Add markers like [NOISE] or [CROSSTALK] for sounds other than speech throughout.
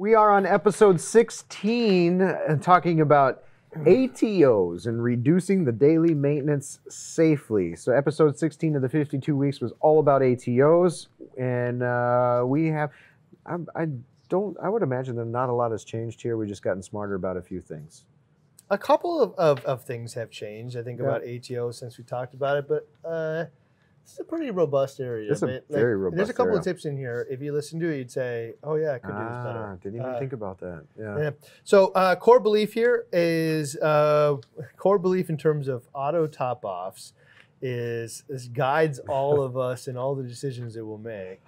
We are on episode 16 uh, talking about ATOs and reducing the daily maintenance safely. So, episode 16 of the 52 weeks was all about ATOs. And uh, we have, I, I don't, I would imagine that not a lot has changed here. We've just gotten smarter about a few things. A couple of, of, of things have changed, I think, Yeah. about ATO since we talked about it, but uh, it's a pretty robust area. It's a but, very There's robust a couple area. of tips in here. If you listen to it, you'd say, oh, yeah, I could do this Ah, better. didn't even Uh, think about that. Yeah. Yeah. So uh, core belief here is uh, core belief in terms of auto top offs is this guides all of [LAUGHS] us in all the decisions that we'll make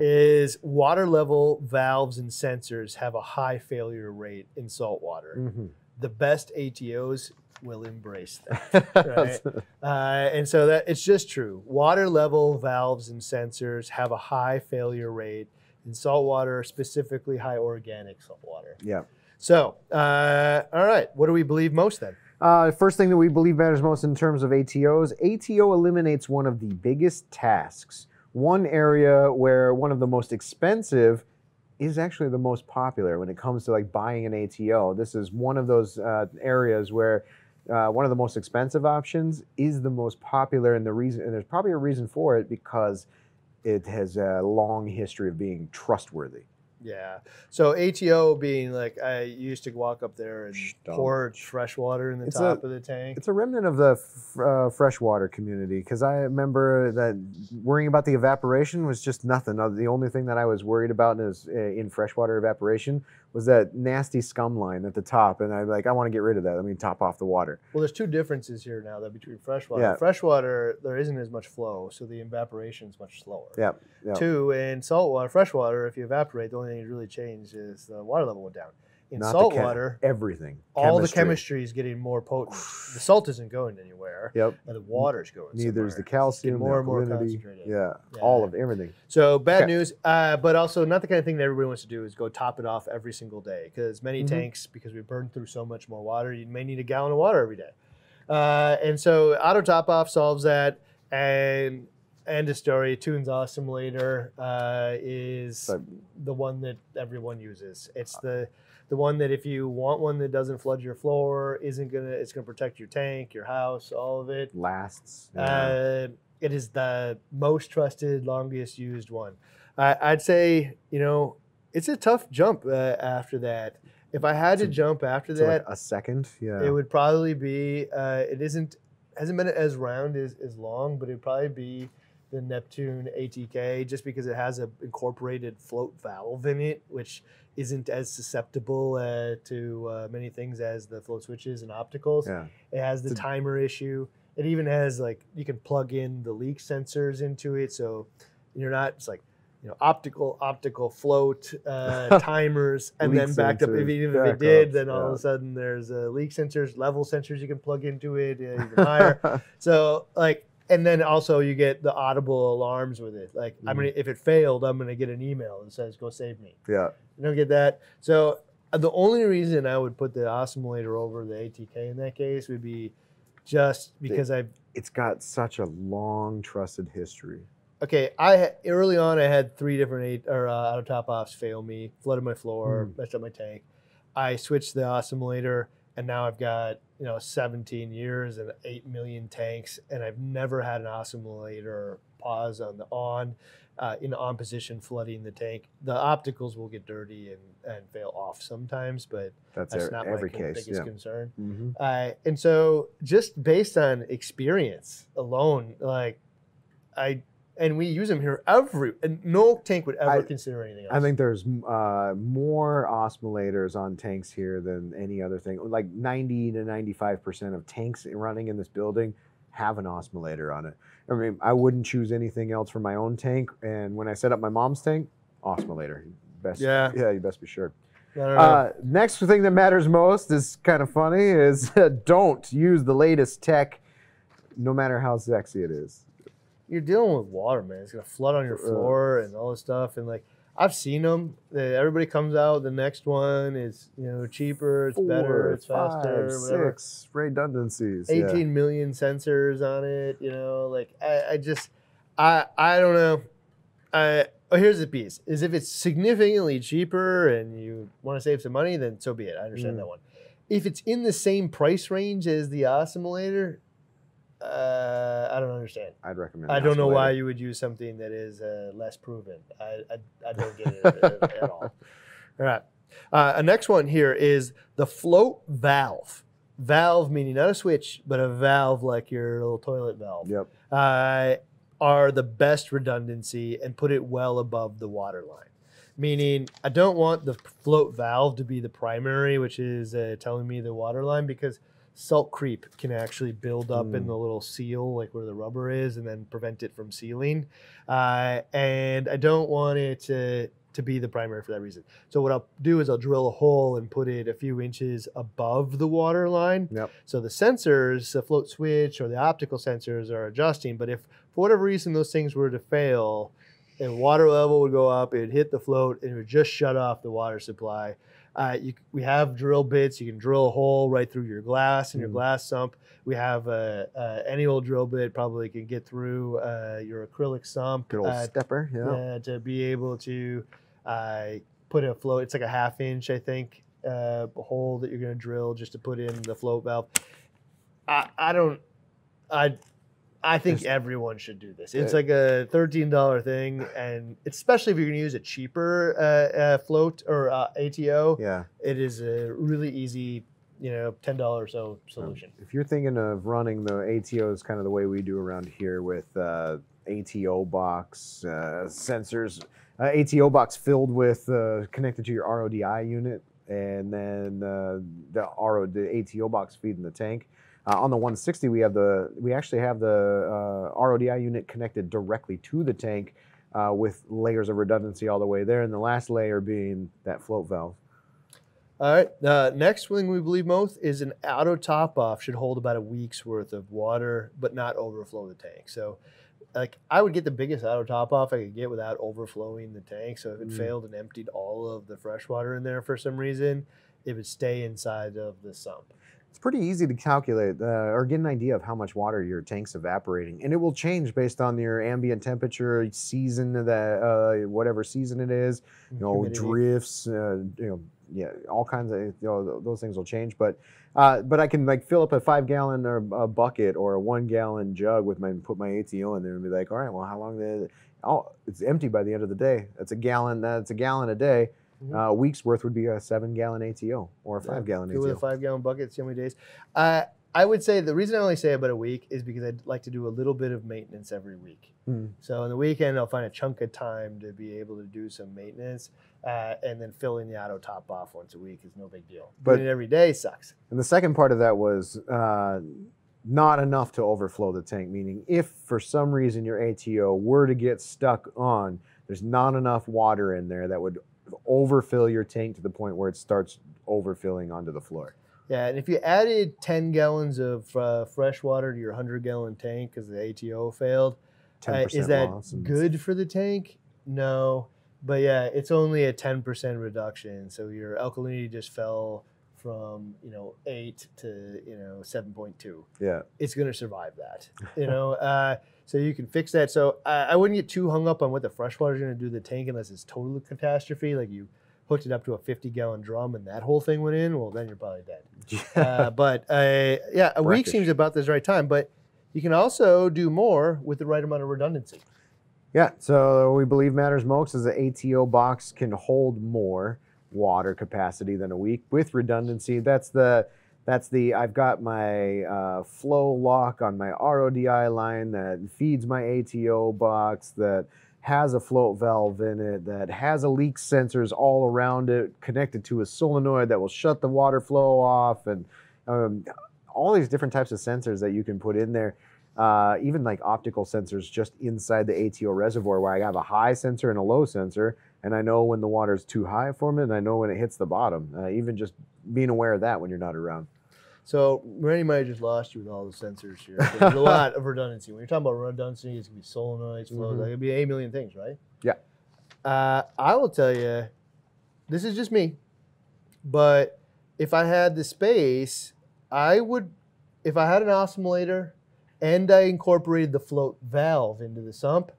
is water level valves and sensors have a high failure rate in salt water. Mhm. The best ATOs will embrace [LAUGHS] that. Right. Uh, and so that it's just true. Water level valves and sensors have a high failure rate in salt water, specifically high organic salt water. yeah. So, uh, all right, what do we believe most then? Uh, first thing that we believe matters most in terms of ATOs, ATO eliminates one of the biggest tasks. One area where one of the most expensive is actually the most popular when it comes to like buying an ATO. This is one of those uh, areas where uh, one of the most expensive options is the most popular, and the reason, and there's probably a reason for it because it has a long history of being trustworthy. Yeah. So ATO being like I used to walk up there and pour fresh water in the It's top a- of the tank. It's a remnant of the f- uh, freshwater community because I remember that worrying about the evaporation was just nothing. Uh, The only thing that I was worried about is uh, in freshwater evaporation was that nasty scum line at the top, and I like I want to get rid of that. Let me top off the water. Well, there's two differences here now that between freshwater. Yeah. Freshwater, there isn't as much flow, so the evaporation is much slower. Yeah, yeah. Two, in saltwater, freshwater, if you evaporate, the only thing that really changed is the water level went down. In Not the chem- saltwater, everything. all the Chemistry. chemistry is getting more potent. the salt isn't going anywhere, Yep. and the water's going. Neither is the somewhere. Calcium, more and more concentrated. Yeah, Yeah. all of everything. So bad Okay. news, uh, but also not the kind of thing that everybody wants to do is go top it off every single day because many Mhm. tanks, because we burn through so much more water, you may need a gallon of water every day. Uh, and so auto top off solves that. And end of story. Tunze Osmolator uh, is So- the one that everyone uses. It's the the one that if you want one that doesn't flood your floor, isn't gonna it's gonna protect your tank, your house, all of it. Lasts. yeah. Uh, it is the most trusted, longest used one. I I'd say, you know, it's a tough jump uh, after that. If I had to To- jump after So, that, like a second. Yeah. it would probably be. Uh, it isn't hasn't been as round as, as long, but it'd probably be the Neptune ATK just because it has a incorporated float valve in it, which isn't as susceptible uh, to uh, many things as the float switches and opticals. yeah. It has the timer issue. It even has like you can plug in the leak sensors into it, so you're not it's like you know optical optical float uh, [LAUGHS] timers and then backed up. If, even if it did, then all of a sudden there's uh, leak sensors, level sensors you can plug into it uh, even higher. [LAUGHS] So like, and then also you get the audible alarms with it. Like I'm Mm-hmm. gonna if it failed, I'm gonna get an email that says go save me. yeah. You don't get that. So uh, the only reason I would put the Osmolator over the ATK in that case would be just because I It's got such a long trusted history. okay. I early on I had three different eight or uh, auto top offs fail me, flooded my floor, Hmm. messed up my tank. I switched the Osmolator, and now I've got you know 17 years and 8 million tanks, and I've never had an Osmolator pause on the on. Uh, in on position flooding the tank, the opticals will get dirty and, and fail off sometimes, but That's, that's not every my case. biggest Yeah. concern. hmm Uh, and so, just based on experience alone, like I and we use them here every and no tank would ever I- consider anything else. I think there's uh, more Osmolators on tanks here than any other thing. Like 90 to 95 percent of tanks running in this building have an Osmolator on it. I mean, I wouldn't choose anything else for my own tank. And when I set up my mom's tank, Osmolator. Best, Yeah. yeah, you best be sure. I don't know. Uh, next thing that matters most is kind of funny is [LAUGHS] don't use the latest tech, no matter how sexy it is. You're dealing with water, man. It's gonna flood on your floor and all this stuff. And like I've seen them. Everybody comes out. The next one is you know cheaper. It's better. Four, It's faster. whatever. six redundancies. yeah. 18 million sensors on it. You know, like I, I just, I, I don't know. I, oh, here's the piece: is if it's significantly cheaper and you want to save some money, then so be it. I understand Mm. that one. If it's in the same price range as the Osmolator, uh, I don't understand. I'd recommend. I don't know why you would use something that is uh, less proven. I, I, I don't get it at, [LAUGHS] at all. All right. Uh, a next one here is the float valve. Valve meaning not a switch, but a valve like your little toilet valve. Yep. Uh, are the best redundancy and put it well above the water line. Meaning, I don't want the float valve to be the primary, which is uh, telling me the water line, because salt creep can actually build up in Mm. the little seal, like where the rubber is, and then prevent it from sealing. Uh, and I don't want it to, to be the primary for that reason. So what I'll do is I'll drill a hole and put it a few inches above the water line. Yep. So the sensors, the float switch or the optical sensors are adjusting. But if for whatever reason those things were to fail, and water level would go up, it would hit the float, and it would just shut off the water supply. Uh, you, we have drill bits. You can drill a hole right through your glass in your Mm. glass sump. We have uh, uh, any old drill bit probably can get through uh, your acrylic sump. Good old uh, stepper. Yeah. uh, to be able to uh, put a float. It's like a half inch, I think, uh, hole that you're going to drill just to put in the float valve. I, I don't. I I think everyone should do this. It's like a thirteen dollar thing, and especially if you're going to use a cheaper uh, uh, float or uh, ATO, Yeah. it is a really easy, you know, ten dollar or so solution. If you're thinking of running the ATOs kind of the way we do around here with uh, ATO box uh, sensors, uh, ATO box filled with uh, connected to your RODI unit, and then uh, the RO the ATO box feeding the tank. Uh, on the 160, we have the we actually have the uh, RODI unit connected directly to the tank uh, with layers of redundancy all the way there, and the last layer being that float valve. All right. Uh, next thing we believe most is an auto top off should hold about a week's worth of water, but not overflow the tank. So, like, I would get the biggest auto top off I could get without overflowing the tank. So, if it Mm. failed and emptied all of the fresh water in there for some reason, it would stay inside of the sump. It's pretty easy to calculate uh, or get an idea of how much water your tank's evaporating, and it will change based on your ambient temperature, season that uh, whatever season it is. You know, Humidity. drifts. Uh, you know, yeah, all kinds of you know, those things will change. But uh, but I can like fill up a five gallon or a bucket or a one gallon jug with my put my ATO in there and be like, all right, well, how long did it? Oh, it's empty by the end of the day. That's a gallon. That's a gallon a day. Mhm. Uh, a week's worth would be a seven gallon ATO or a Yeah, five gallon ATO. with a five gallon bucket, see how many days. Uh, I would say the reason I only say about a week is because I'd like to do a little bit of maintenance every week. Hmm. So on the weekend, I'll find a chunk of time to be able to do some maintenance, uh, and then filling the auto top off once a week is no big deal. But- Doing it every day sucks. And the second part of that was uh, not enough to overflow the tank, meaning if for some reason your ATO were to get stuck on, there's not enough water in there that would overfill your tank to the point where it starts overfilling onto the floor. Yeah, and if you added 10 gallons of uh, fresh water to your 100 gallon tank because the ATO failed, uh, 10% is that good for the tank? No. But yeah, it's only a 10% reduction. So your alkalinity just fell from, you know, 8 to, you know, 7.2. Yeah. It's going to survive that, [LAUGHS] you know? Uh, so you can fix that. So I, I wouldn't get too hung up on what the freshwater is going to do to the tank unless it's total catastrophe. Like you hooked it up to a 50 gallon drum and that whole thing went in. Well, then you're probably dead [LAUGHS] uh, but uh, yeah, a week seems about this right time. But you can also do more with the right amount of redundancy. Yeah, so we believe matters most is the ATO box can hold more water capacity than a week with redundancy. That's the that's the I've got my uh, flow lock on my RODI line that feeds my ATO box that has a float valve in it that has a leak sensors all around it connected to a solenoid that will shut the water flow off and um, all these different types of sensors that you can put in there uh, even like optical sensors just inside the ATO reservoir where I have a high sensor and a low sensor, and I know when the water is too high for me, and I know when it hits the bottom. Uh, even just being aware of that when you're not around. So Randy might have just lost you with all the sensors here. There's a [LAUGHS] lot of redundancy. When you're talking about redundancy, it's gonna be solenoids, flows. Mhm. Like, it'd be a million things, right? Yeah. Uh, I will tell you, this is just me, but if I had the space, I would. If I had an Osmolator, and I incorporated the float valve into the sump.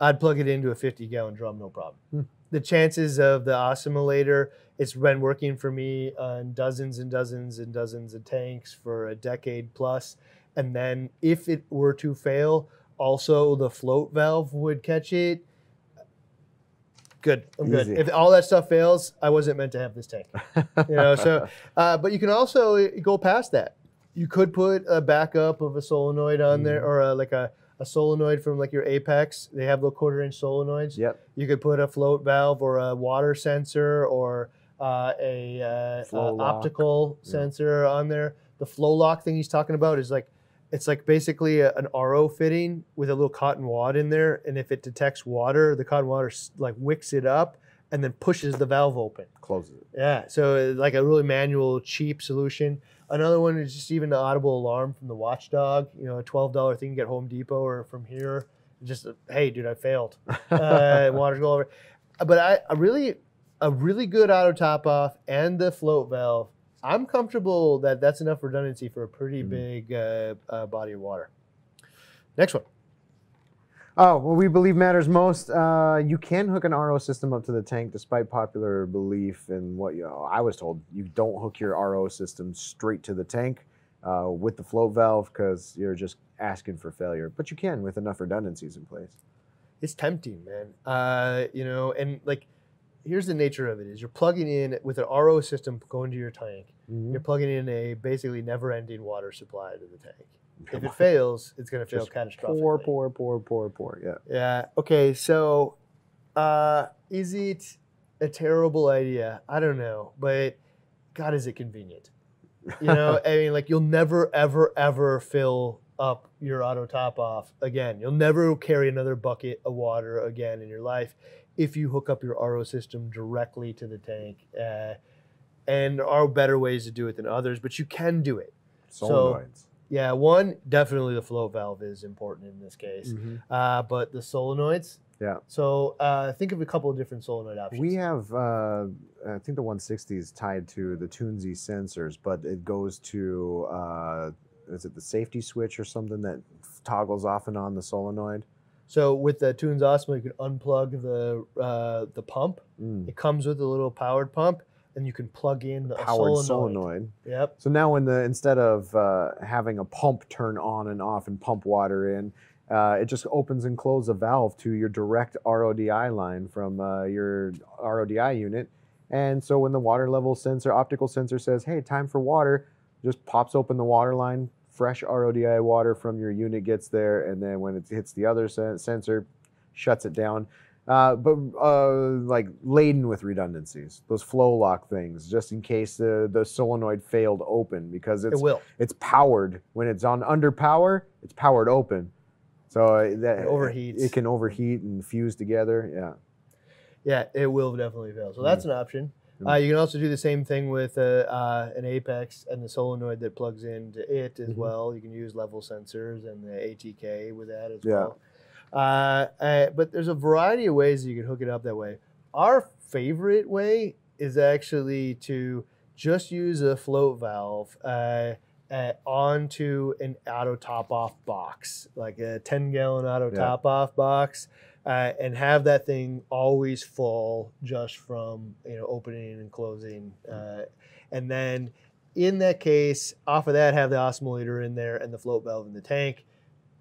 I'd plug it into a 50 gallon drum, no problem. Hmm. The chances of the Osmolator, it's been working for me on dozens and dozens and dozens of tanks for a decade plus. And then if it were to fail, also the float valve would catch it. Good, I'm good. Easy. If all that stuff fails, I wasn't meant to have this tank. You know, so [LAUGHS] uh, but you can also go past that. You could put a backup of a solenoid on there, Mhm. or a, like a, a solenoid from like your Apex. They have little quarter inch solenoids. yep. You could put a float valve or a water sensor or uh, a uh, uh, optical Yeah. sensor on there. The flow lock thing he's talking about is like it's like basically a, an RO fitting with a little cotton wad in there, and if it detects water, the cotton water like wicks it up and then pushes the valve open. Closes it. Yeah, so like a really manual, cheap solution. Another one is just even the audible alarm from the Watchdog. You know, a twelve dollar thing you get Home Depot or from here. Just hey, dude, I failed. [LAUGHS] Uh, water's going over. But I, I really, a really good auto top off and the float valve. I'm comfortable that that's enough redundancy for a pretty Mhm. big uh, uh, body of water. Next one. Oh, what we believe matters most. Uh, you can hook an RO system up to the tank, despite popular belief and what you I was told. You don't hook your RO system straight to the tank uh, with the float valve because you're just asking for failure. But you can with enough redundancies in place. it's tempting, man. Uh, you know, and like, here's the nature of it: is you're plugging in with an RO system going to your tank. Mhm. You're plugging in a basically never-ending water supply to the tank. If it fails, it's going to fail catastrophically. Poor, poor, poor, poor, pour. Yeah. Yeah. Okay. So, uh, is it a terrible idea? I don't know, but God, is it convenient? You know, [LAUGHS] I mean, like you'll never, ever, ever fill up your auto top off again. You'll never carry another bucket of water again in your life if you hook up your RO system directly to the tank. Uh, and there are better ways to do it than others, but you can do it. So- Solenoids. Yeah, one definitely the flow valve is important in this case, Mhm. uh, but the solenoids. Yeah. So uh, think of a couple of different solenoid options. We have, uh, I think the 160 is tied to the Tunesy sensors, but it goes to, uh, is it the safety switch or something that toggles off and on the solenoid? so with the Tunze Osmo, you can unplug the uh, the pump. Mm. It comes with a little powered pump, and you can plug in the Powered solenoid. solenoid. Yep. So now, when the instead of uh, having a pump turn on and off and pump water in, uh, it just opens and closes a valve to your direct RODI line from uh, your RODI unit. And so when the water level sensor, optical sensor says, "Hey, time for water," just pops open the water line. Fresh RODI water from your unit gets there, and then when it hits the other sen- sensor, shuts it down. Uh, but uh, like laden with redundancies, those flow lock things, just in case the, the solenoid failed open because It it's will. it's powered when it's on under power it's powered open so uh, that It overheats. it can overheat and fuse together yeah Yeah, it will definitely fail. So that's an option. Mm. Uh, you can also do the same thing with uh, uh, an Apex and the solenoid that plugs into it as Mhm. well. You can use level sensors and the ATK with that as Yeah. well. Uh, uh, but there's a variety of ways you can hook it up that way. Our favorite way is actually to just use a float valve uh, uh, onto an auto top off box, like a 10 gallon auto Yeah. top off box uh, and have that thing always full just from you know opening and closing uh, and then in that case off of that have the Osmolator in there and the float valve in the tank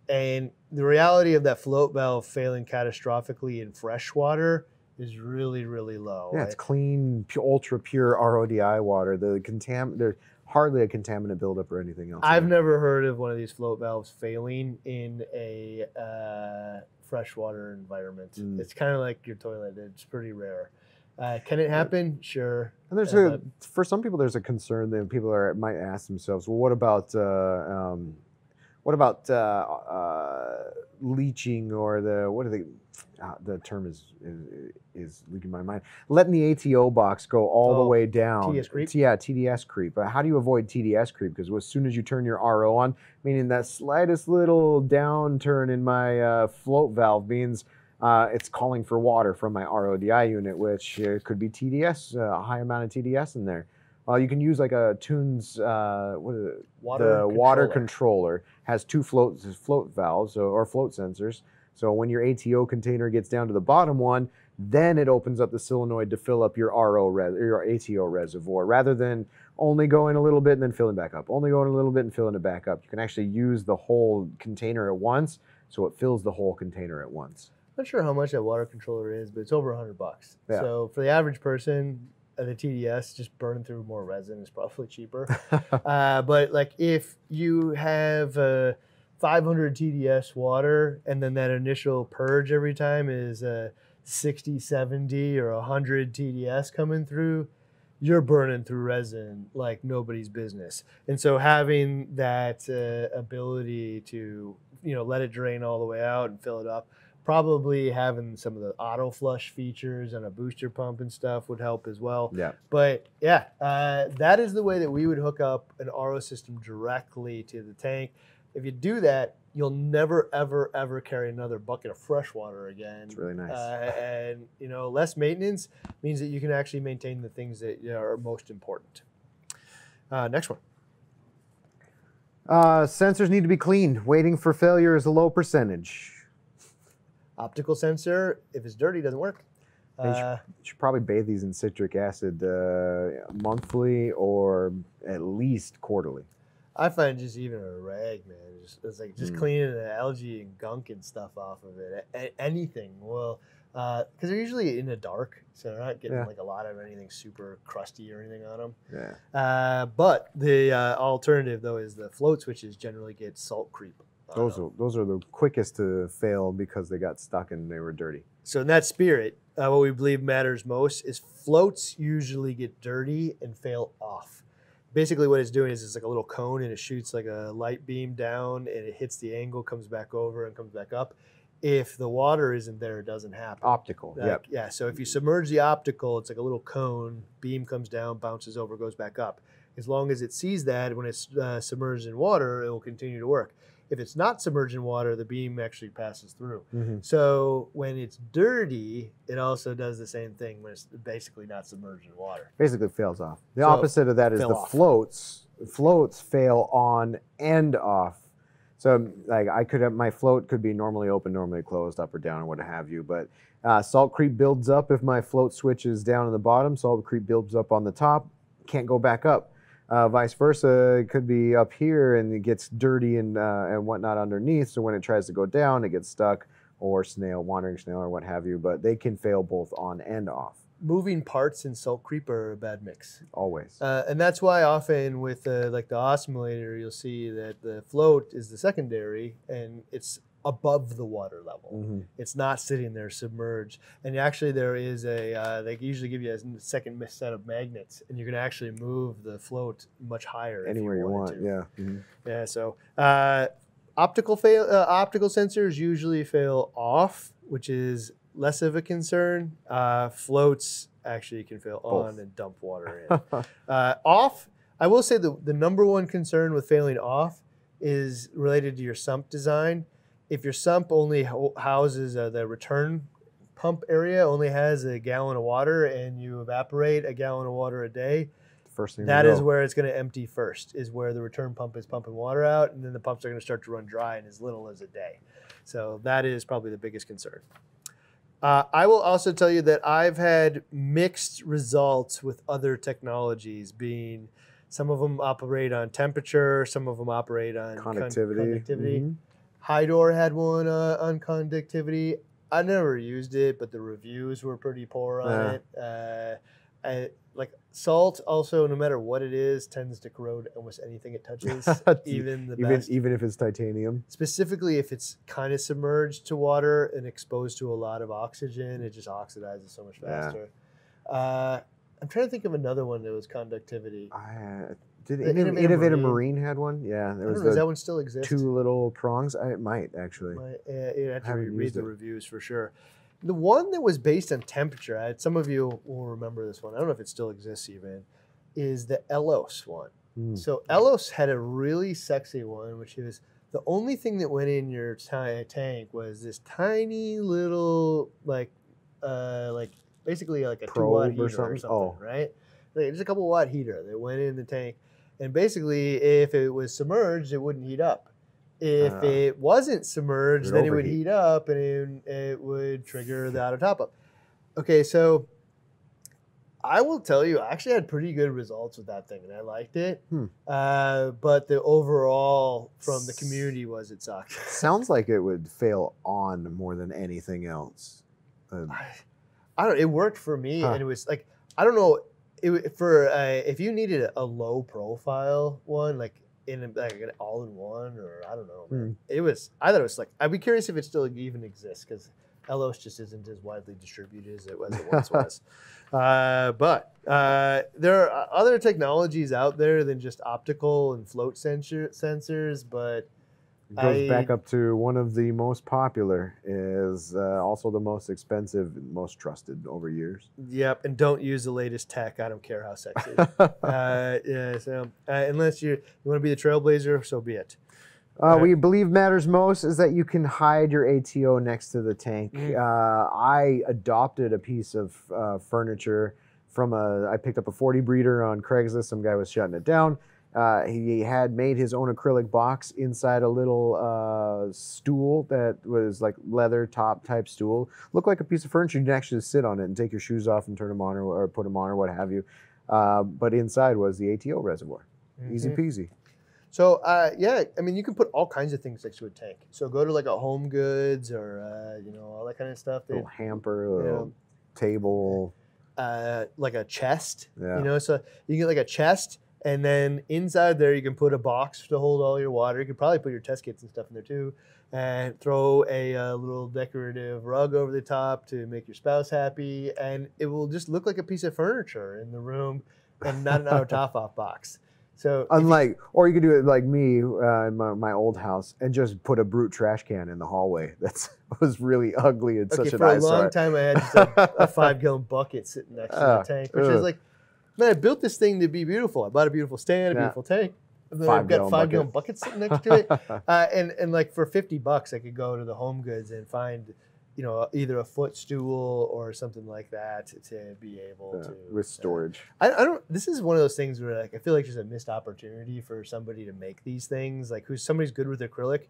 and the reality of that float valve failing catastrophically in fresh water is really really low yeah it's clean ultra pure RODI water the contam there's hardly a contaminant buildup or anything else I've never heard of one of these float valves failing in a uh, freshwater environment. Mm. It's kind of like your toilet. It's pretty rare. Uh, can it happen? Sure. and there's uh, a for some people there's a concern that people are might ask themselves well what about uh, um, what about uh, uh, leaching or the what are they uh, the term is, is is leaving my mind letting the ATO box go all the Oh, way down TDS creep? yeah TDS creep but how do you avoid TDS creep because as soon as you turn your RO on meaning that slightest little downturn in my uh, float valve means uh, it's calling for water from my RODI unit, which uh, could be TDS, uh, a high amount of TDS in there. Well, you can use like a Tunze, uh, what is it? Water the water controller. controller has two float float valves or, or float sensors. So when your ATO container gets down to the bottom one, then it opens up the solenoid to fill up your RO res- your ATO reservoir rather than only going a little bit and then filling back up. Only going a little bit and filling it back up. You can actually use the whole container at once, so it fills the whole container at once. Not sure how much that water controller is, but it's over 100 bucks. Yeah. So for the average person, uh, the TDS just burning through more resin is probably cheaper. [LAUGHS] uh, but like if you have uh, 500 TDS water and then that initial purge every time is uh, 60, 70 or 100 TDS coming through, you're burning through resin like nobody's business. And so having that uh, ability to, you know, let it drain all the way out and fill it up, probably having some of the auto flush features and a booster pump and stuff would help as well. yeah. But yeah, uh, that is the way that we would hook up an RO system directly to the tank. If you do that, you'll never, ever, ever carry another bucket of fresh water again. It's really nice. Uh, and you know, less maintenance means that you can actually maintain the things that are most important. Uh, next one. Uh, sensors need to be cleaned. Waiting for failure is a low percentage. Optical sensor, if it's dirty, doesn't work. They should- Uh, You should probably bathe these in citric acid uh, monthly or at least quarterly. I find just even a rag, man, just, it's like just Mm. cleaning the algae and gunk and stuff off of it. A- anything will, because they're usually in the dark, so they're not getting Yeah. like a lot of anything super crusty or anything on them. Yeah. Uh, but the uh, alternative though is the float switches generally get salt creep. Those are, those are the quickest to fail because they got stuck and they were dirty. So in that spirit, uh, what we believe matters most is floats usually get dirty and fail off. Basically, what it's doing is it's like a little cone and it shoots like a light beam down and it hits the angle, comes back over and comes back up. If the water isn't there, it doesn't happen. Optical. Like, yep. Yeah. So if you submerge the optical, it's like a little cone. Beam comes down, bounces over, goes back up. As long as it sees that when it's uh, submerged in water, it will continue to work. If it's not submerged in water, the beam actually passes through. Mhm. So when it's dirty, it also does the same thing when it's basically not submerged in water. Basically fails off. The So, opposite of that is the off. floats. Floats fail on and off. So like I could have my float could be normally open, normally closed, up or down, or what have you. But uh, salt creep builds up if my float switch is down in the bottom. Salt creep builds up on the top. Can't go back up. Uh, vice versa, it could be up here and it gets dirty and uh, and whatnot underneath. So when it tries to go down, it gets stuck, or snail, wandering snail, or what have you. But they can fail both on and off Moving parts in salt creep are a bad mix. always. Uh, and that's why often with uh, like the osmolator, you'll see that the float is the secondary and it's above the water level. Mhm. It's not sitting there submerged. And actually, there is a, uh, they usually give you a second set of magnets, and you can actually move the float much higher. if Anywhere you, wanted want, to. yeah. Mhm. Yeah. So uh, optical fail, uh, optical sensors usually fail off, which is less of a concern. Uh, floats actually can fail Both. on and dump water in. [LAUGHS] uh, off, I will say the the number one concern with failing off is related to your sump design. If your sump only houses uh, the return pump area, only has a gallon of water, and you evaporate a gallon of water a day, First thing that is where it's going to empty first, is where the return pump is pumping water out, and then the pumps are going to start to run dry in as little as a day. So that is probably the biggest concern. Uh, I will also tell you that I've had mixed results with other technologies, being some of them operate on temperature, some of them operate on con- connectivity. conductivity. Hydor had one uh, on conductivity. I never used it, but the reviews were pretty poor on Yeah. it. Uh, I, like salt, also no matter what it is, tends to corrode almost anything it [LAUGHS] touches, even the even best. even if it's titanium. Specifically, if it's kind of submerged to water and exposed to a lot of oxygen, it just oxidizes so much Yeah. faster. Uh, I'm trying to think of another one that was conductivity. I did The Innov- Innovative Innovative Marine. Marine. had one. Yeah, I there don't was know, does that one still exist? two little prongs. I, it might actually. My, uh, you have to read the it. reviews for sure. The one that was based on temperature, I, some of you will remember this one. I don't know if it still exists even. Is the Elos one? Hmm. So Elos had a really sexy one, which is the only thing that went in your tank was this tiny little like, uh, like basically like a two watt Probe or heater or something? something, Oh. right? Like, just a couple watt heater that went in the tank, and basically if it was submerged, it wouldn't heat up. If Uh, it wasn't submerged, it then it would heat up and it would trigger the [SIGHS] auto top up. Okay, so I will tell you, I actually had pretty good results with that thing, and I liked it. Hmm. Uh, but the overall from the community was it sucked. Sounds like [LAUGHS] it would fail on more than anything else. Uh, I, I don't. It worked for me, Huh. and it was like I don't know. It for uh, if you needed a, low profile one, like in like an all in one, or I don't know. Man. It was. I thought it was like. I'd be curious if it still even exists because Elos just isn't as widely distributed as it, as it once was. [LAUGHS] Uh, but uh, there are other technologies out there than just optical and float sensor sensors, but goes back up to one of the most popular is uh, also the most expensive most trusted over years. Yep, and don't use the latest tech. I don't care how sexy. [LAUGHS] uh, yeah, so uh, unless you you want to be the trailblazer, so be it. Uh, we believe matters most is that you can hide your ATO next to the tank. Mm. Uh, I adopted a piece of uh, furniture from a. I picked up a 40 breeder on Craigslist. Some guy was shutting it down. Uh, he had made his own acrylic box inside a little uh, stool that was like leather top type stool. Looked like a piece of furniture. You can actually sit on it and take your shoes off and turn them on or, or put them on or what have you. Uh, but inside was the ATO reservoir. Easy Mhm. peasy. So uh, yeah, I mean you can put all kinds of things next to a tank. So go to like a Home Goods or uh, you know all that kind of stuff. They, Little hamper, little table. uh, like a chest. Yeah. You know, so you get like a chest, and then inside there you can put a box to hold all your water. You could probably put your test kits and stuff in there too, and throw a uh, little decorative rug over the top to make your spouse happy, and it will just look like a piece of furniture in the room, and not an auto [LAUGHS] top off box. So if you- Unlike, or you could do it like me uh, in my, my old house and just put a brute trash can in the hallway. [LAUGHS] That's was really ugly and okay, such an for a long eyesore. time I had just a, a [LAUGHS] five gallon bucket sitting next to the Ah, tank, which ugh. is like, man, I built this thing to be beautiful. I bought a beautiful stand, a Yeah. beautiful tank. And then Five I've got gallon five gallon buckets sitting next to it. [LAUGHS] Uh, and and like for fifty bucks, I could go to the Home Goods and find, you know, either a footstool or something like that to be able Yeah, to with uh, storage. I, I don't. This is one of those things where like I feel like there's a missed opportunity for somebody to make these things. Like who's somebody's good with acrylic,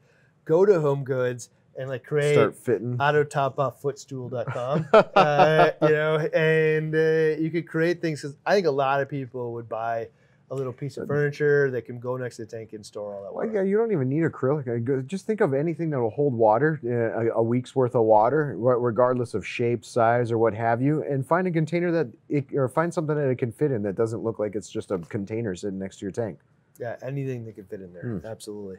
go to Home Goods and like create Start fitting. autotopofffootstool.com. [LAUGHS] uh, you know, and uh, you could create things because I think a lot of people would buy a little piece of furniture that can go next to the tank and store all that Well, water. yeah, you don't even need acrylic. Just think of anything that will hold water, uh, a, a week's worth of water, regardless of shape, size, or what have you, and find a container that it, or find something that it can fit in that doesn't look like it's just a container sitting next to your tank. Yeah, anything that can fit in there. Hmm. Absolutely.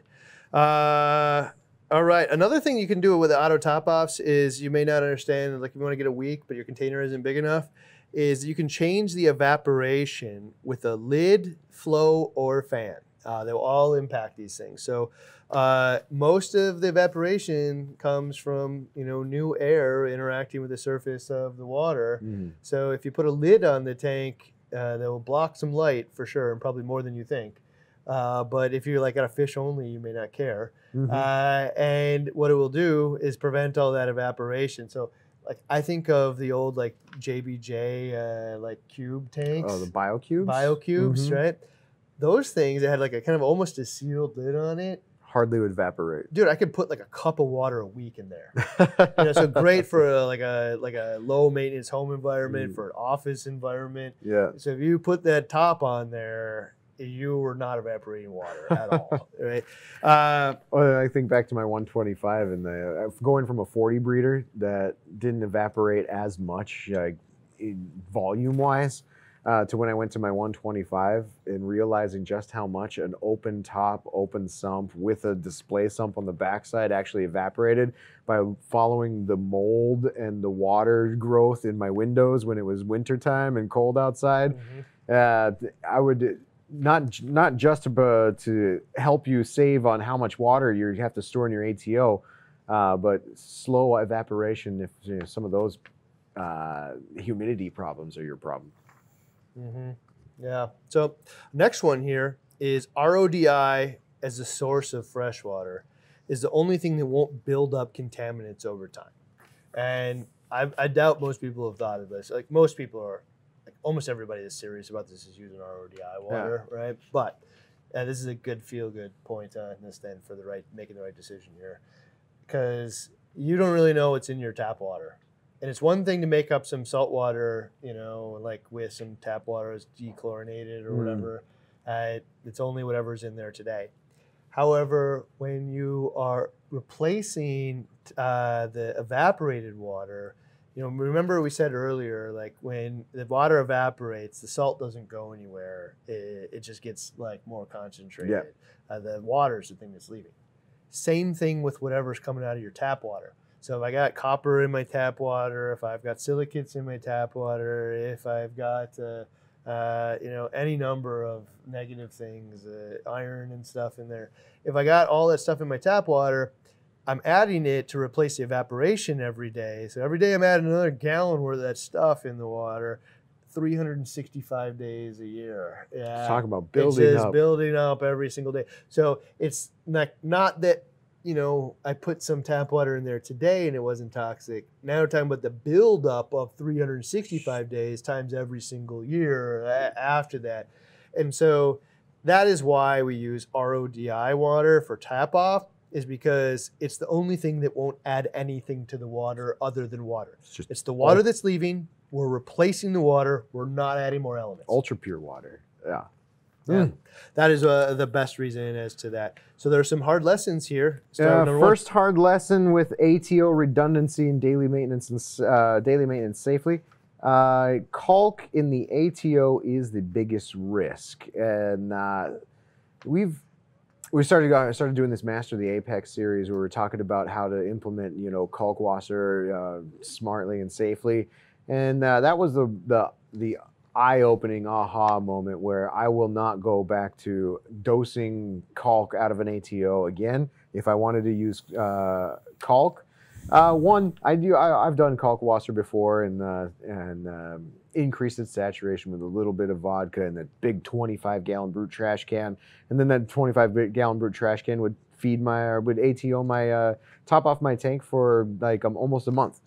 Uh, all right. Another thing you can do with the auto top offs is you may not understand, like if you want to get a week, but your container isn't big enough, is you can change the evaporation with a lid, flow, or fan. Uh, they will all impact these things. So uh, most of the evaporation comes from you know new air interacting with the surface of the water. So if you put a lid on the tank, uh, that will block some light for sure, and probably more than you think. Uh, but if you're like at a fish only, you may not care. Mhm. Uh, and what it will do is prevent all that evaporation. So, like I think of the old like JBJ uh, like cube tanks, oh, the biocubes. biocubes, Mhm. right? Those things that had like a kind of almost a sealed lid on it. Hardly would evaporate. Dude, I could put like a cup of water a week in there. [LAUGHS] You know, so great for a, like a like a low maintenance home environment, Mm. for an office environment. yeah. So if you put that top on there, you were not evaporating water at [LAUGHS] all, right? Uh, Well, I think back to my 125 and the uh, going from a 40 breeder that didn't evaporate as much like volume wise uh, to when I went to my 125 and realizing just how much an open top, open sump with a display sump on the backside actually evaporated by following the mold and the water growth in my windows when it was wintertime and cold outside uh, I would not not just to, uh, to help you save on how much water you have to store in your ATO, uh, but slow evaporation if you know, some of those uh, humidity problems are your problem. Mm-hmm. Yeah. So next one here is RODI as a source of fresh water is the only thing that won't build up contaminants over time. And I, I doubt most people have thought of this. Like most people are, like almost everybody that's serious about this is using RODI water, right? But uh, this is a good feel good point on this then for the right making the right decision here, because you don't really know what's in your tap water, and it's one thing to make up some salt water, you know, like with some tap water is dechlorinated or Mm. whatever. Uh, it's only whatever's in there today. However, when you are replacing uh, the evaporated water, you know, remember we said earlier, like when the water evaporates, the salt doesn't go anywhere. It, it just gets like more concentrated. Uh, the water is the thing that's leaving. Same thing with whatever's coming out of your tap water. So if I got copper in my tap water, if I've got silicates in my tap water, if I've got uh, uh, you know any number of negative things, uh, iron and stuff in there, if I got all that stuff in my tap water, I'm adding it to replace the evaporation every day. So every day I'm adding another gallon worth of that stuff in the water, 365 days a year. Yeah, Talk about building it's just up. building up every single day. So it's not not that you know I put some tap water in there today and it wasn't toxic. Now we're talking about the buildup of 365 days times every single year after that, and so that is why we use RODI water for tap off. Is because it's the only thing that won't add anything to the water other than water. It's just It's the water that's leaving. We're replacing the water. We're not adding more elements. ultra pure water. Yeah. Yeah. Mm. That is uh, the best reason as to that. So there are some hard lessons here. Uh, number one. first hard lesson with ATO redundancy and daily maintenance and uh, daily maintenance safely. Uh, calc in the ATO is the biggest risk, and uh, we've we started go- started doing this Master the Apex series where we're talking about how to implement you know Kalkwasser uh, smartly and safely, and uh, that was the the the eye-opening aha moment where I will not go back to dosing calc out of an ATO again if I wanted to use uh, calc. Uh, one, I do. I, I've done Kalkwasser before and uh, and um, increased its saturation with a little bit of vodka in that big 25 gallon brute trash can, and then that 25 gallon brute trash can would feed my or would ATO my uh, top off my tank for like um, almost a month.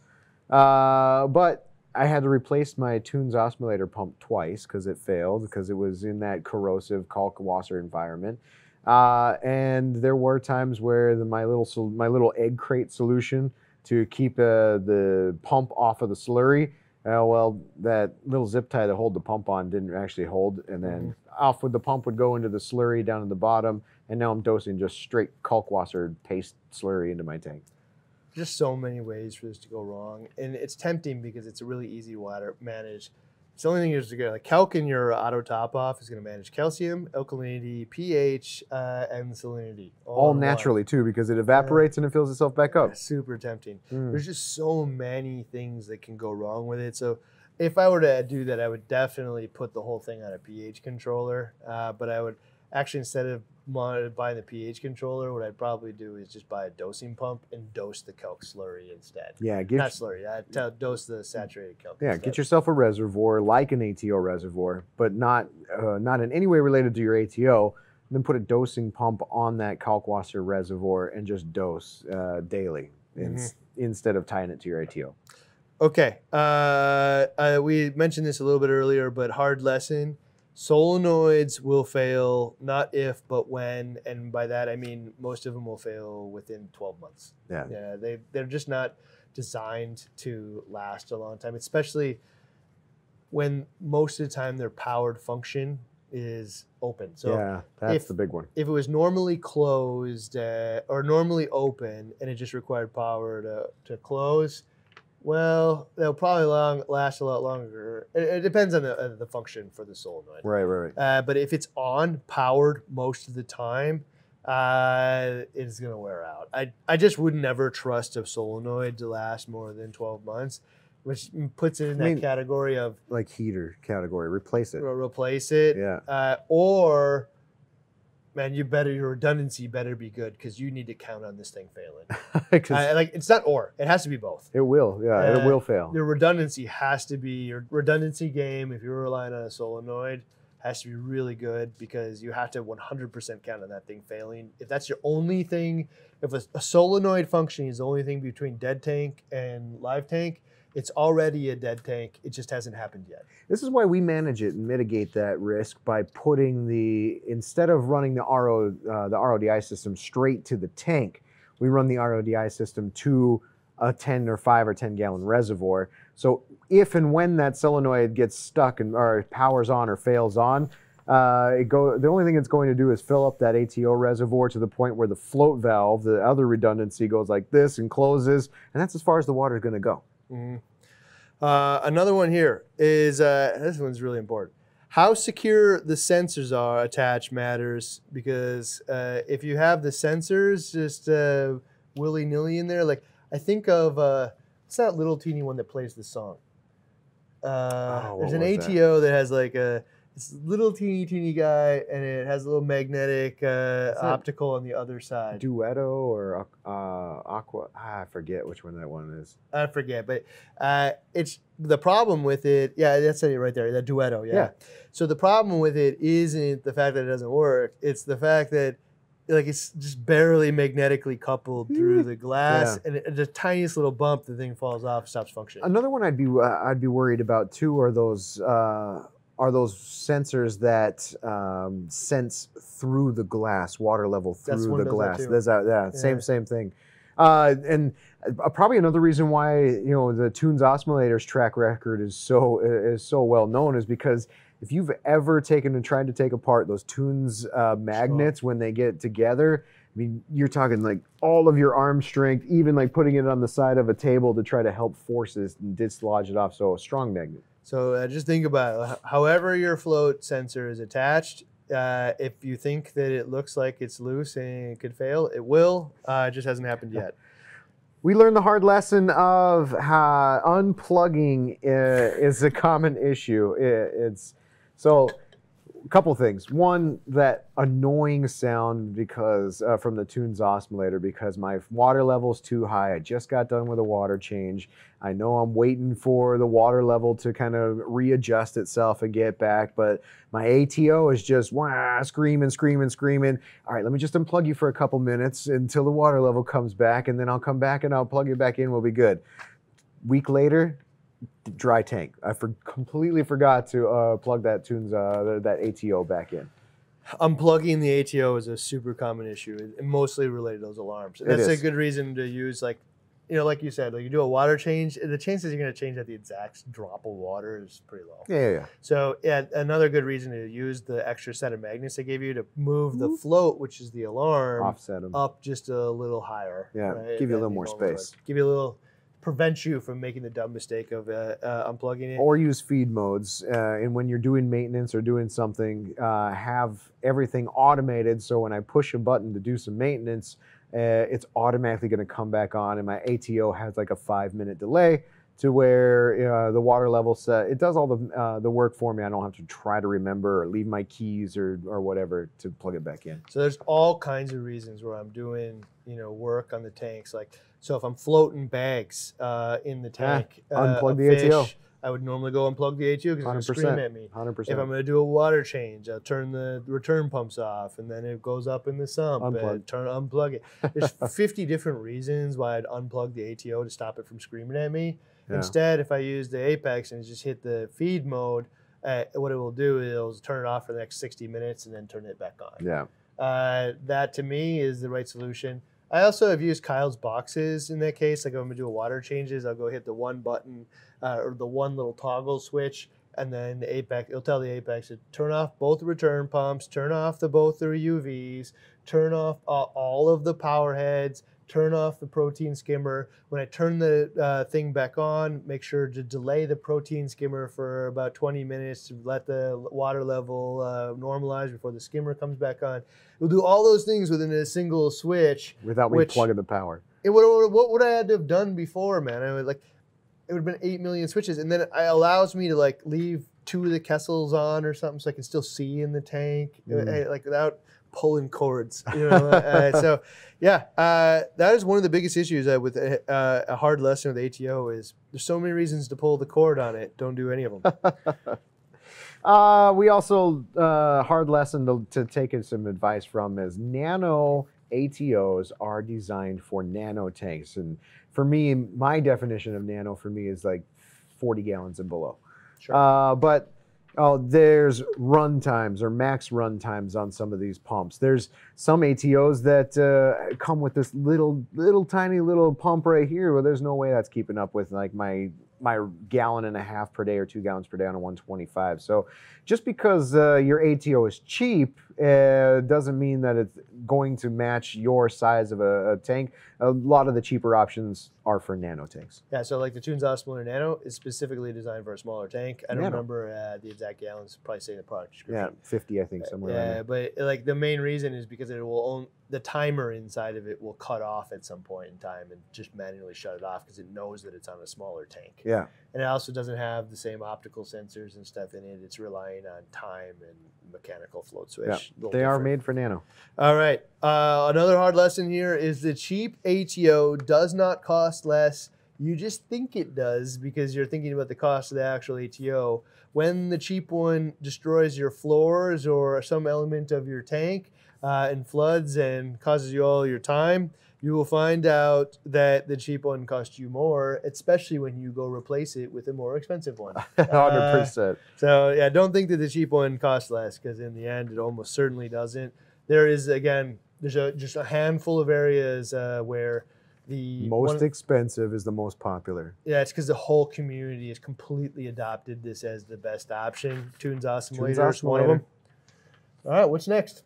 Uh, but I had to replace my Tunze Osmolator pump twice because it failed because it was in that corrosive Kalkwasser environment. Uh, and there were times where the, my little my little egg crate solution to keep uh, the pump off of the slurry. Uh, well, that little zip tie to hold the pump on didn't actually hold, and then off with the pump would go into the slurry down at the bottom, and now I'm dosing just straight Kalkwasser paste slurry into my tank. Just so many ways for this to go wrong, and it's tempting because it's a really easy water manage. It's the only thing is to go like calc in your auto top off is going to manage calcium, alkalinity, pH, uh, and salinity All one. naturally too, because it evaporates and it fills itself back up. Super tempting. Mm. There's just so many things that can go wrong with it. So if I were to do that, I would definitely put the whole thing on a pH controller. Uh, but I would actually instead of mon- buying the pH controller, what I'd probably do is just buy a dosing pump and dose the calc slurry instead. Yeah, get Not slurry. Uh, t- dose the saturated calc. yeah, instead. get yourself a reservoir like an ATO reservoir, but not uh, not in any way related to your ATO. Then put a dosing pump on that calc Kalkwasser reservoir and just dose uh, daily ins- instead of tying it to your ATO. Okay. Uh, uh, we mentioned this a little bit earlier, but hard lesson. Solenoids will fail not if, but when. And by that, I mean most of them will fail within 12 months. Yeah. Yeah. They, they're just not designed to last a long time, especially when most of the time their powered function is open. So yeah, that's if- the big one. if it was normally closed uh, or normally open and it just required power to, to close, well, they'll probably long, last a lot longer. It, it depends on the, uh, the function for the solenoid. Right, right, right. Uh, but if it's on, powered most of the time, uh, it's going to wear out. I, I just would never trust a solenoid to last more than 12 months, which puts it in I that mean- category of Like heater category, replace it. re- replace it Yeah, uh, or man, you better your redundancy better be good because you need to count on this thing failing. [LAUGHS] I, like it's not or it has to be both. it will. Yeah, it uh, will fail. Your redundancy has to be your redundancy game. If you're relying on a solenoid, has to be really good because you have to 100% count on that thing failing. If that's your only thing, if a, a solenoid functioning is the only thing between dead tank and live tank, It's already a dead tank. It just hasn't happened yet. This is why we manage it and mitigate that risk by putting the instead of running the RO uh, the RODI system straight to the tank, we run the RODI system to a 10 or 5 or 10 gallon reservoir. So if and when that solenoid gets stuck and or powers on or fails on, uh, it go the only thing it's going to do is fill up that ATO reservoir to the point where the float valve, the other redundancy, goes like this and closes, and that's as far as the water is going to go. Mhm. Uh, another one here is uh, this one's really important. How secure the sensors are attached matters because uh, if you have the sensors just uh, willy nilly in there, like I think of uh, what's that little teeny one that plays the song? Uh, Oh, there's an was that? ATO that has like a this little teeny teeny guy, and it has a little magnetic uh, optical on the other side. Duetto or uh, Aqua, ah, I forget which one that one is. I forget, but uh, it's the problem with it. Yeah, that's it right there. That duetto. Yeah. Yeah. So the problem with it isn't the fact that it doesn't work. It's the fact that like it's just barely magnetically coupled through the glass, and the tiniest little bump, the thing falls off, stops functioning. Another one I'd be uh, I'd be worried about too are those uh, are those sensors that um, sense through the glass, water level through the that glass. too. There's that, yeah, same Yeah. same thing. Uh, and uh, probably another reason why you know the Tunze Osmolator's track record is so is so well known is because if you've ever taken and tried to take apart those Tunze uh, magnets when they get together, I mean, you're talking like all of your arm strength, even like putting it on the side of a table to try to help force it and dislodge it off. So a strong magnet. So uh, just think about it. However, your float sensor is attached. Uh, if you think that it looks like it's loose and it could fail, it will. Uh, it just hasn't happened yet. We learned the hard lesson of how unplugging is a common issue. It's so couple things. One, that annoying sound because uh, from the Tunze Osmolator because my water level's too high. I just got done with a water change. I know I'm waiting for the water level to kind of readjust itself and get back, but my ATO is just wah, screaming, screaming, screaming. All right, let me just unplug you for a couple minutes until the water level comes back, and then I'll come back and I'll plug you back in. We'll be good. Week later, dry tank. I for, completely forgot to uh, plug that Tunze uh, that ATO back in. Unplugging the ATO is a super common issue, mostly related to those alarms. And that's a good reason to use like, you know, like you said, like you do a water change. The chances you're going to change at the exact drop of water is pretty low. Yeah, yeah, yeah. So yeah, another good reason to use the extra set of magnets they gave you to move the float, which is the alarm, Offset them. up just a little higher. Yeah, right, give you a little more space. Give you a little, prevent you from making the dumb mistake of uh, uh, unplugging it. or use feed modes. Uh, and when you're doing maintenance or doing something, uh, have everything automated. So when I push a button to do some maintenance, uh, it's automatically going to come back on. And my ATO has like a five minute delay to where uh, the water level set. It does all the uh, the work for me. I don't have to try to remember or leave my keys or or whatever to plug it back in. So there's all kinds of reasons where I'm doing, you know, work on the tanks. Like, so if I'm floating bags uh, in the tank, uh, unplug the ATO. fish, I would normally go unplug the ATO because it's scream at me. 100%. If. I'm going to do a water change, I'll turn the return pumps off, and then it goes up in the sump. Unplug. And turn unplug it. There's [LAUGHS] 50 different reasons why I'd unplug the ATO to stop it from screaming at me. Yeah. Instead, if I use the Apex and just hit the feed mode, uh, what it will do is it'll turn it off for the next 60 minutes and then turn it back on. Yeah. Uh, that to me is the right solution. I also have used Kyle's boxes in that case. Like if I'm gonna do a water changes, I'll go hit the one button uh, or the one little toggle switch, and then the Apex. It'll tell the Apex to turn off both the return pumps, turn off the both the UVs, turn off uh, all of the power heads, turn off the protein skimmer. When I turn the uh, thing back on, make sure to delay the protein skimmer for about 20 minutes to let the water level uh, normalize before the skimmer comes back on. We'll do all those things within a single switch. Without me Which- plugging the power. It would, what would I had to have done before, man? I would like, it would have been eight million switches, and then it allows me to like leave two of the Kessils on or something, so I can still see in the tank, Mm. uh, like without pulling cords. You know, [LAUGHS] uh, so yeah, uh, that is one of the biggest issues uh, with a, uh, a hard lesson with ATO is there's so many reasons to pull the cord on it. Don't do any of them. [LAUGHS] Uh, we also uh, hard lesson to, to take some advice from is nano ATOs are designed for nano tanks, and for me, my definition of nano for me is like 40 gallons and below. Sure. Uh, but oh, there's run times or max run times on some of these pumps. There's some ATOs that uh, come with this little, little tiny little pump right here. Well, there's no way that's keeping up with like my my gallon and a half per day or two gallons per day on a 125. So just because uh, your ATO is cheap uh, doesn't mean that it's going to match your size of a, a, tank. A lot of the cheaper options are for nano tanks. Yeah, so like the Tunze Osmolator Nano is specifically designed for a smaller tank. I don't Nano. remember uh, the exact gallons, probably say the product description. Yeah, 50, I think, somewhere. around Yeah, but like the main reason is because it will own the timer inside of it will cut off at some point in time and just manually shut it off because it knows that it's on a smaller tank. Yeah. And it also doesn't have the same optical sensors and stuff in it. It's relying on time and mechanical float switch. Yeah, They are made for nano. All right. Uh, another hard lesson here is the cheap ATO does not cost less. You just think it does because you're thinking about the cost of the actual ATO. When the cheap one destroys your floors or some element of your tank uh, and floods and causes you all your time, you will find out that the cheap one costs you more, especially when you go replace it with a more expensive one. [LAUGHS] 100%. So yeah, don't think that the cheap one costs less because in the end, it almost certainly doesn't. There is again, there's a, just a handful of areas uh, where the most one- expensive is the most popular. yeah, it's because the whole community has completely adopted this as the best option. Tunze Osmolator Tunze is one of them. All right, what's next?